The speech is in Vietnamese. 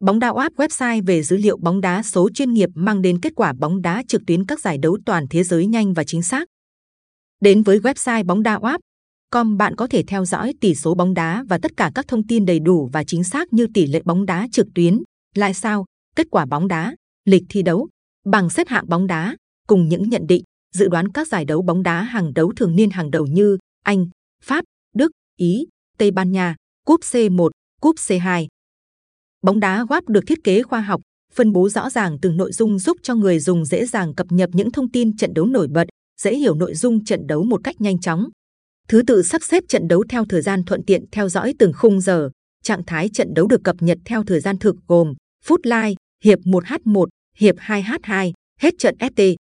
Bóng đá app website về dữ liệu bóng đá số chuyên nghiệp mang đến kết quả bóng đá trực tuyến các giải đấu toàn thế giới nhanh và chính xác. Đến với website bóng đá app com bạn có thể theo dõi tỷ số bóng đá và tất cả các thông tin đầy đủ và chính xác như tỷ lệ bóng đá trực tuyến, lại sao, kết quả bóng đá, lịch thi đấu, bằng xếp hạng bóng đá, cùng những nhận định, dự đoán các giải đấu bóng đá hàng đấu thường niên hàng đầu như Anh, Pháp, Đức, Ý, Tây Ban Nha, Cúp C1, Cúp C2. Bóng đá WAP được thiết kế khoa học, phân bố rõ ràng từng nội dung giúp cho người dùng dễ dàng cập nhật những thông tin trận đấu nổi bật, dễ hiểu nội dung trận đấu một cách nhanh chóng. Thứ tự sắp xếp trận đấu theo thời gian thuận tiện theo dõi từng khung giờ. Trạng thái trận đấu được cập nhật theo thời gian thực gồm phút live, hiệp 1h1, hiệp 2h2, hết trận FT.